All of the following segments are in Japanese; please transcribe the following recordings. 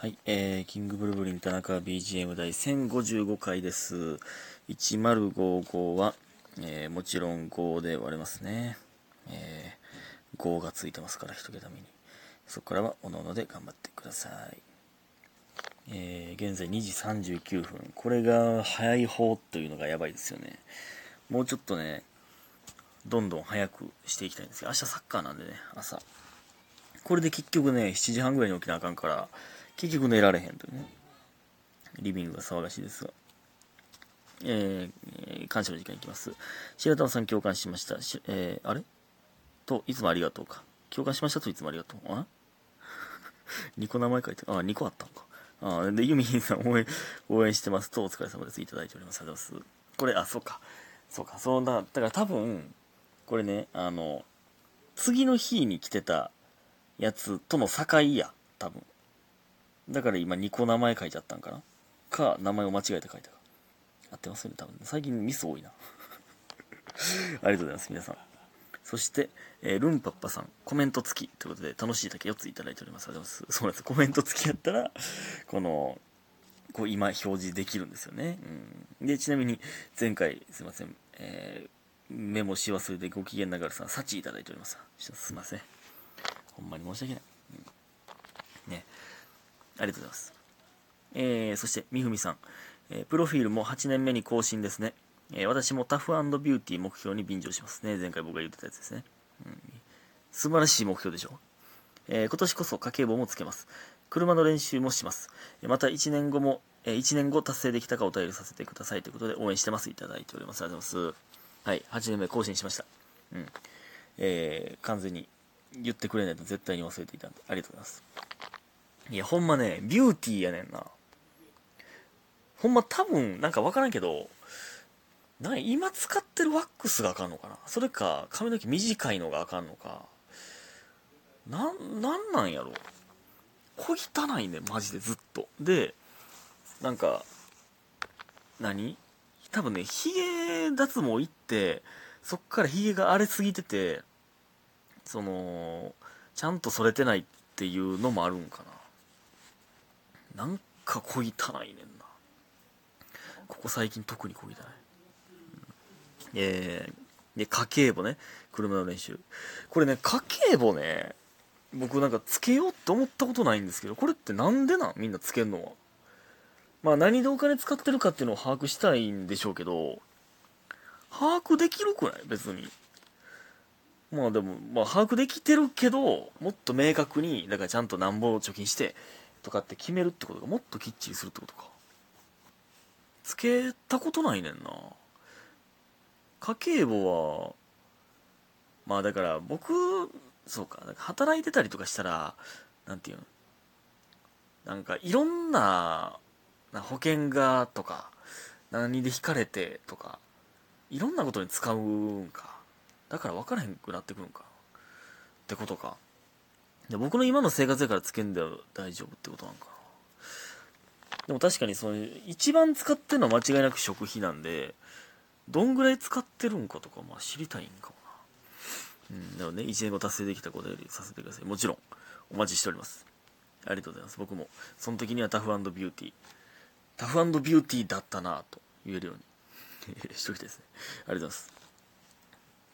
はい、えー、キングブルブリン田中 BGM 第1055回です。1055は、えーもちろん5で割れますね。えー、5がついてますから、一桁目に。そこからは、おのので頑張ってください。えー、現在2時39分。これが早い方というのがやばいですよね。もうちょっとね、どんどん早くしていきたいんですけど、明日サッカーなんでね、朝。これで結局ね、7時半ぐらいに起きなあかんから、結局寝られへんというね。リビングが騒がしいですが。えー、感謝の時間いきます。白玉さん共感しました。しえー、あれ？と、いつもありがとうか。共感しましたといつもありがとう。あ？2個名前書いてあ、2個あったのか。あで、ユミヒンさん応援、応援してますと、お疲れ様です。いただいております。ありがとうございます。これ、あ、そうか。そうか。そうだ、だから多分、これね、あの、次の日に来てたやつとの境や、多分。だから今2個名前書いちゃったんかな？か、名前を間違えて書いたか。合ってますよね、多分。最近ミス多いな。ありがとうございます、皆さん。そして、えールンパッパさん、コメント付きということで、楽しいだけ4ついただいております。ありがとうございます。そうなんです。コメント付きやったら、この、こう今表示できるんですよね。うん、で、ちなみに、前回、すいません、えーメモし忘れてご機嫌ながらさん、幸いただいております。すいません。ほんまに申し訳ない。うんね。ありがとうございます。えー、そして、みふみさん、えープロフィールも8年目に更新ですね。えー私もタフビューティー目標に便乗しますね。前回僕が言ってたやつですね。うん、素晴らしい目標でしょう。えー今年こそ家計簿もつけます。車の練習もします。また1年後も、え1年後達成できたかお便りさせてくださいということで応援してます。いただいております。ありがとうございます。はい、8年目更新しました。うん。えー完全に言ってくれないと絶対に忘れていたんで、ありがとうございます。いや、ほんまね、ビューティーやねんな。ほんま多分、なんかわからんけど、な今使ってるワックスがあかんのかなそれか、髪の毛短いのがあかんのか。な、なんなんやろ小汚いね、マジでずっと。で、なんか、何？多分ね、ヒゲ脱毛行って、そっからヒゲが荒れすぎてて、その、ちゃんと剃れてないっていうのもあるんかな。なんか小汚いねんな。ここ最近特に小汚い。えー、で、家計簿ね。車の練習。これね、家計簿ね、僕なんかつけようって思ったことないんですけど、これってなんでなん？みんなつけんのは。まあ何でお金使ってるかっていうのを把握したいんでしょうけど、把握できるくない？別に。まあでも、まあ把握できてるけど、もっと明確に、だからちゃんとなんぼ貯金して、とかって決めるってことがもっときっちりするってことか。つけたことないねんな。家計簿は、まあだから僕、そうか、か働いてたりとかしたら、なんていうのなんかいろんな、な保険がとか、何で引かれてとか、いろんなことに使うんか。だから分からへんくなってくるんか。ってことか。で僕の今の生活やからつけんで大丈夫ってことなんかな。でも確かにその、一番使ってるのは間違いなく食費なんで、どんぐらい使ってるんかとか、まあ知りたいんかもな。うん、だからね、1年後達成できたことよりさせてください。もちろん、お待ちしております。ありがとうございます。僕も、その時にはタフビューティー。タフビューティーだったなと言えるように しときたいですね。ありがとうございます。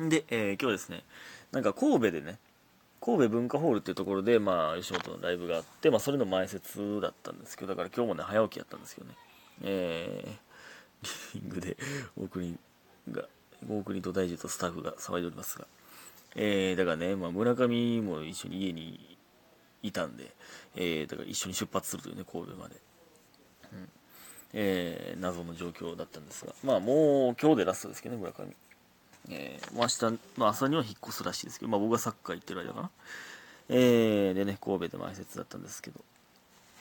んで、えー今日はですね、なんか神戸でね、神戸文化ホールっていうところで、まあ、吉本のライブがあって、まあ、それの前説だったんですけど、だから今日もね、早起きやったんですけどね、えー、リビングで、大国が、大国と大樹とスタッフが騒いでおりますが、えー、だからね、まあ、村上も一緒に家にいたんで、えー、だから一緒に出発するというね、神戸まで。うんえー、謎の状況だったんですが、まあもう今日でラストですけどね、村上。えー、明日の朝には引っ越すらしいですけど、まあ僕がサッカー行ってる間かな。えー、でね、神戸で前説だったんですけど。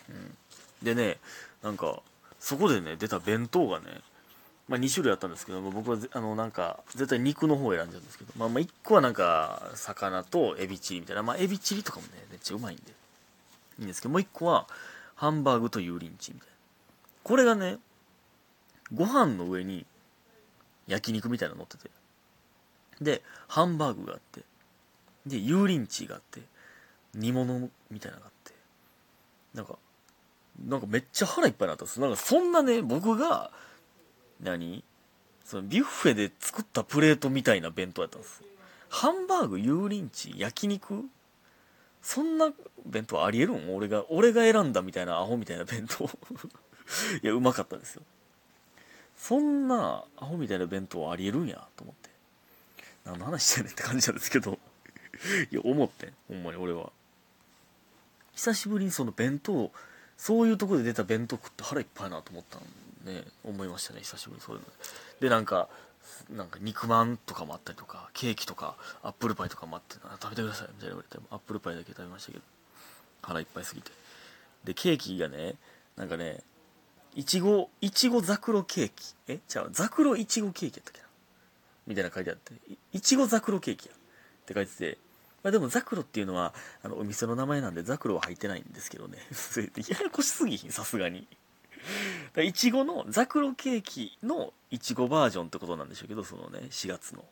うん。でね、なんか、そこでね、出た弁当がね、まあ2種類あったんですけど、まあ僕はあの、なんか、絶対肉の方を選んじゃうんですけど、まあまあ1個はなんか、魚とエビチリみたいな、まあエビチリとかもね、めっちゃうまいんで、いいんですけど、もう1個は、ハンバーグと油淋鶏みたいな。これがね、ご飯の上に焼肉みたいなの乗ってて。で、ハンバーグがあって、で、油淋鶏があって、煮物みたいなのがあって、なんか、なんかめっちゃ腹いっぱいになったんです。なんかそんなね僕が何？そのビュッフェで作ったプレートみたいな弁当やったんです。ハンバーグ油淋鶏焼肉？そんな弁当ありえるん？俺が俺が選んだみたいなアホみたいな弁当。いやうまかったですよ。そんなアホみたいな弁当ありえるんやと思って。何の話してんねんって感じなんですけど。いや思ってほんまに俺は。久しぶりにその弁当そういうとこで出た弁当食って腹いっぱいなと思ったんで思いましたね久しぶりにそういうのでなんかなんか肉まんとかもあったりとかケーキとかアップルパイとかもあって食べてくださいみたいな言われてアップルパイだけ食べましたけど腹いっぱいすぎて。でケーキがねなんかねいちごいちごザクロケーキ。え？じゃあザクロいちごケーキやったっけな？みたいな書いてあっていちごザクロケーキやって書いててまあ、でもザクロっていうのはあのお店の名前なんでザクロは入ってないんですけどね。ややこしすぎひんさすがに。いちごのザクロケーキのいちごバージョンってことなんでしょうけどそのね4月の。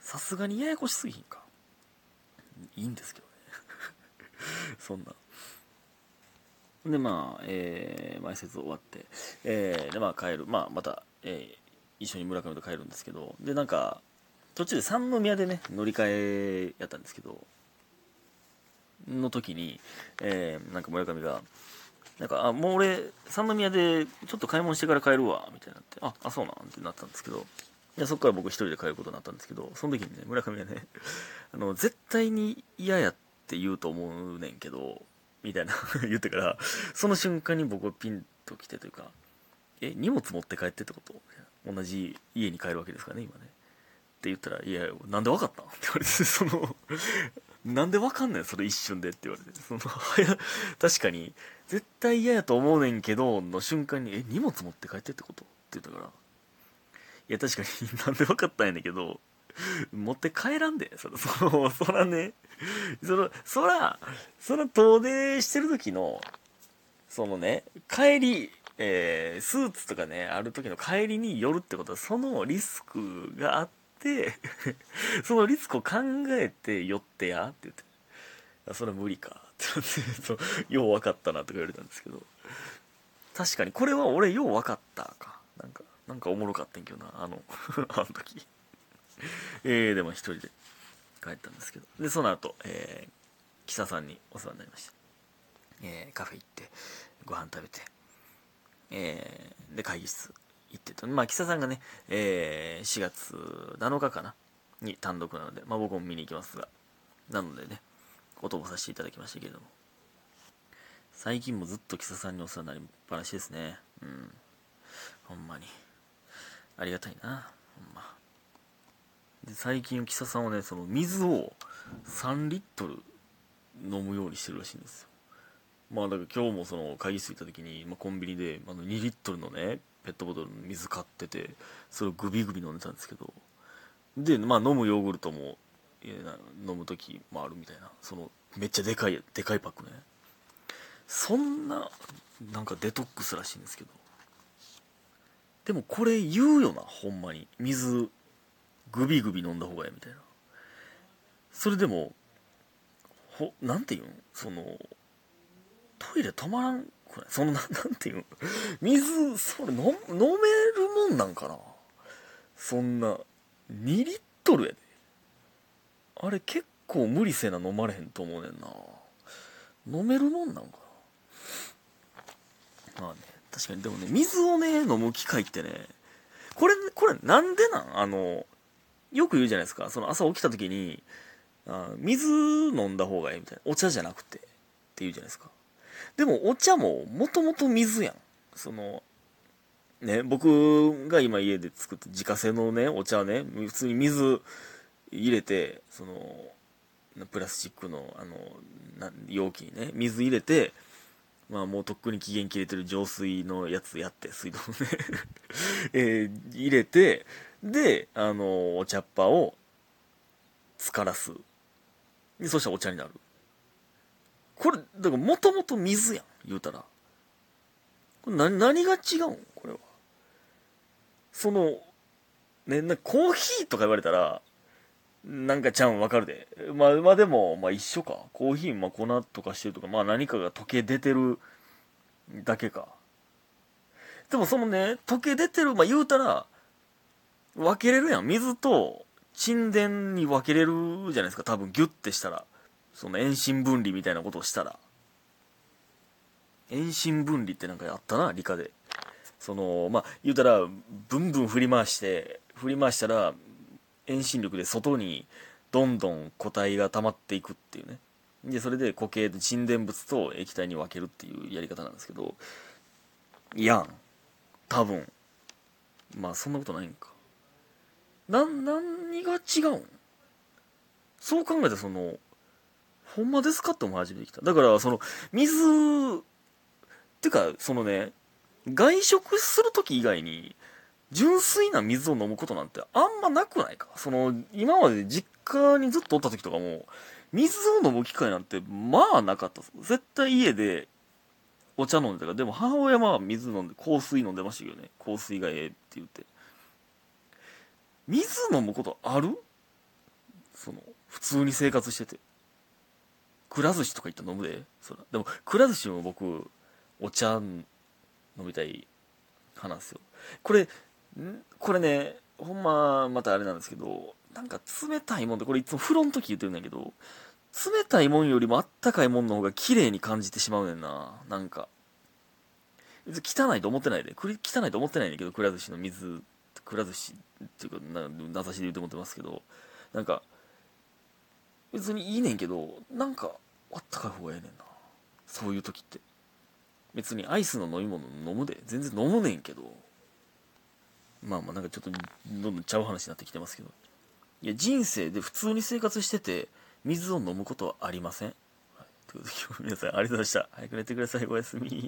さすがにややこしすぎひんか。いいんですけどね。そんな。でまあ、えー、前説終わって、えー、でまあ帰る。まあまた、えー、一緒に村上と帰るんですけどでなんか途中で三宮でね乗り換えやったんですけどの時に、えー、なんか村上がなんか、あ、もう俺、三宮でちょっと買い物してから帰るわ、みたいになって、あ、あ、そうなんってなったんですけど、いやそこから僕一人で帰ることになったんですけど、その時にね、村上がね、あの、絶対に嫌やって言うと思うねんけど、みたいな言ってから、その瞬間に僕はピンと来てというか、え、荷物持って帰ってってこと？みたいな同じ家に帰るわけですからね、今ね。って言ったら、いや、なんでわかったって言われて、そのなんでわかんないそれ一瞬でって言われて。その、確かに、絶対嫌やと思うねんけど、の瞬間に、え、荷物持って帰ってってこと？って言ったから。いや、確かになんでわかったんやねんけど、持って帰らんで。その、その、そらね、その、そら、そら遠出してる時の、そのね、帰り、えー、スーツとかね、ある時の帰りに寄るってことは、そのリスクがあって、そのリスクを考えて寄ってやって言って、それは無理かって言ってそう、よう分かったなとか言われたんですけど、確かにこれは俺よう分かったか。なんか、なんかおもろかったんけどな、あの、あの時。えー、でも一人で帰ったんですけど。で、その後、えー、キサさんにお世話になりました。えー、カフェ行って、ご飯食べて、えー、で、会議室行ってた。まあ、キサさんがね、えー、4月7日かなに単独なので、まあ僕も見に行きますが、なのでね、お供させていただきましたけれども。最近もずっとキサさんにお世話になりっぱなしですね。うん。ほんまに。ありがたいな。ほんま。で、最近キサさんはね、その水を3リットル飲むようにしてるらしいんですよ。まあだから今日もその会議室行った時に、まあ、コンビニであの2リットルのねペットボトルの水買っててそれをグビグビ飲んでたんですけどでまあ飲むヨーグルトも飲む時もあるみたいなそのめっちゃでかいでかいパックね。そんななんかデトックスらしいんですけど。でもこれ言うよなほんまに。水グビグビ飲んだ方がいいみたいな。それでもほなんて言うん？そのトイレ止まらんこれそのななんていう？の水それ飲飲めるもんなんかな？そんな2リットルやで。あれ結構無理せな飲まれへんと思うねんな。飲めるもんなんかな？まあね確かに。でもね水をね飲む機会ってねこれこれなんでなん？あのよく言うじゃないですか。その朝起きた時にあ水飲んだ方がいいみたいな。お茶じゃなくてって言うじゃないですか。でもお茶ももともと水やん。その、ね、僕が今家で作った自家製のね、お茶ね、普通に水入れて、その、プラスチックの、あの、容器にね、水入れて、まあもうとっくに期限切れてる浄水のやつやって、水道ね えー、入れて、で、あの、お茶っ葉を、浸からす。そしたらお茶になる。これ、だからもともと水やん、言うたら。これ何、何が違うん？これは。その、ね、なコーヒーとか言われたら、なんかちゃうんわかるで。まあ、まあでも、まあ一緒か。コーヒー、まあ粉とかしてるとか、まあ何かが溶け出てるだけか。でもそのね、溶け出てる、まあ、言うたら、分けれるやん。水と沈殿に分けれるじゃないですか。多分ギュッてしたら。その遠心分離みたいなことをしたら。遠心分離ってなんかあったな、理科で。その、まあ、言うたら、ブンブン振り回して、振り回したら、遠心力で外にどんどん固体が溜まっていくっていうね。で、それで固形で沈殿物と液体に分けるっていうやり方なんですけど、いやん。多分。まあ、そんなことないんか。な、何が違うん？そう考えたらその、ほんまですかって思い始めてきた。だから、その、水、ってか、そのね、外食するとき以外に、純粋な水を飲むことなんてあんまなくないかその、今まで実家にずっとおった時とかも、水を飲む機会なんて、まあなかった絶対家でお茶飲んでたから、でも母親は水飲んで、香水飲んでましたけどね。香水がええって言って。水飲むことある？その、普通に生活してて。くら寿司とか行ったら飲むで。そら。でも、くら寿司も僕、お茶飲みたい派なんですよ。これ、これね、ほんま、またあれなんですけど、なんか冷たいもんで、これいつも風呂の時言ってるんだけど、冷たいもんよりもあったかいもんの方が綺麗に感じてしまうねんな。なんか。汚いと思ってないで。汚いと思ってないんだけど、くら寿司の水、くら寿司っていうか、な、名指しで言うと思ってますけど、なんか、別にいいねんけど、なんか、あったかい方がええねんな。そういう時って。別にアイスの飲み物飲むで。全然飲むねんけど。まあまあなんかちょっとどんどんちゃう話になってきてますけど。いや、人生で普通に生活してて、水を飲むことはありません。はい、ということで今日皆さんありがとうございました。早く寝てください。おやすみ。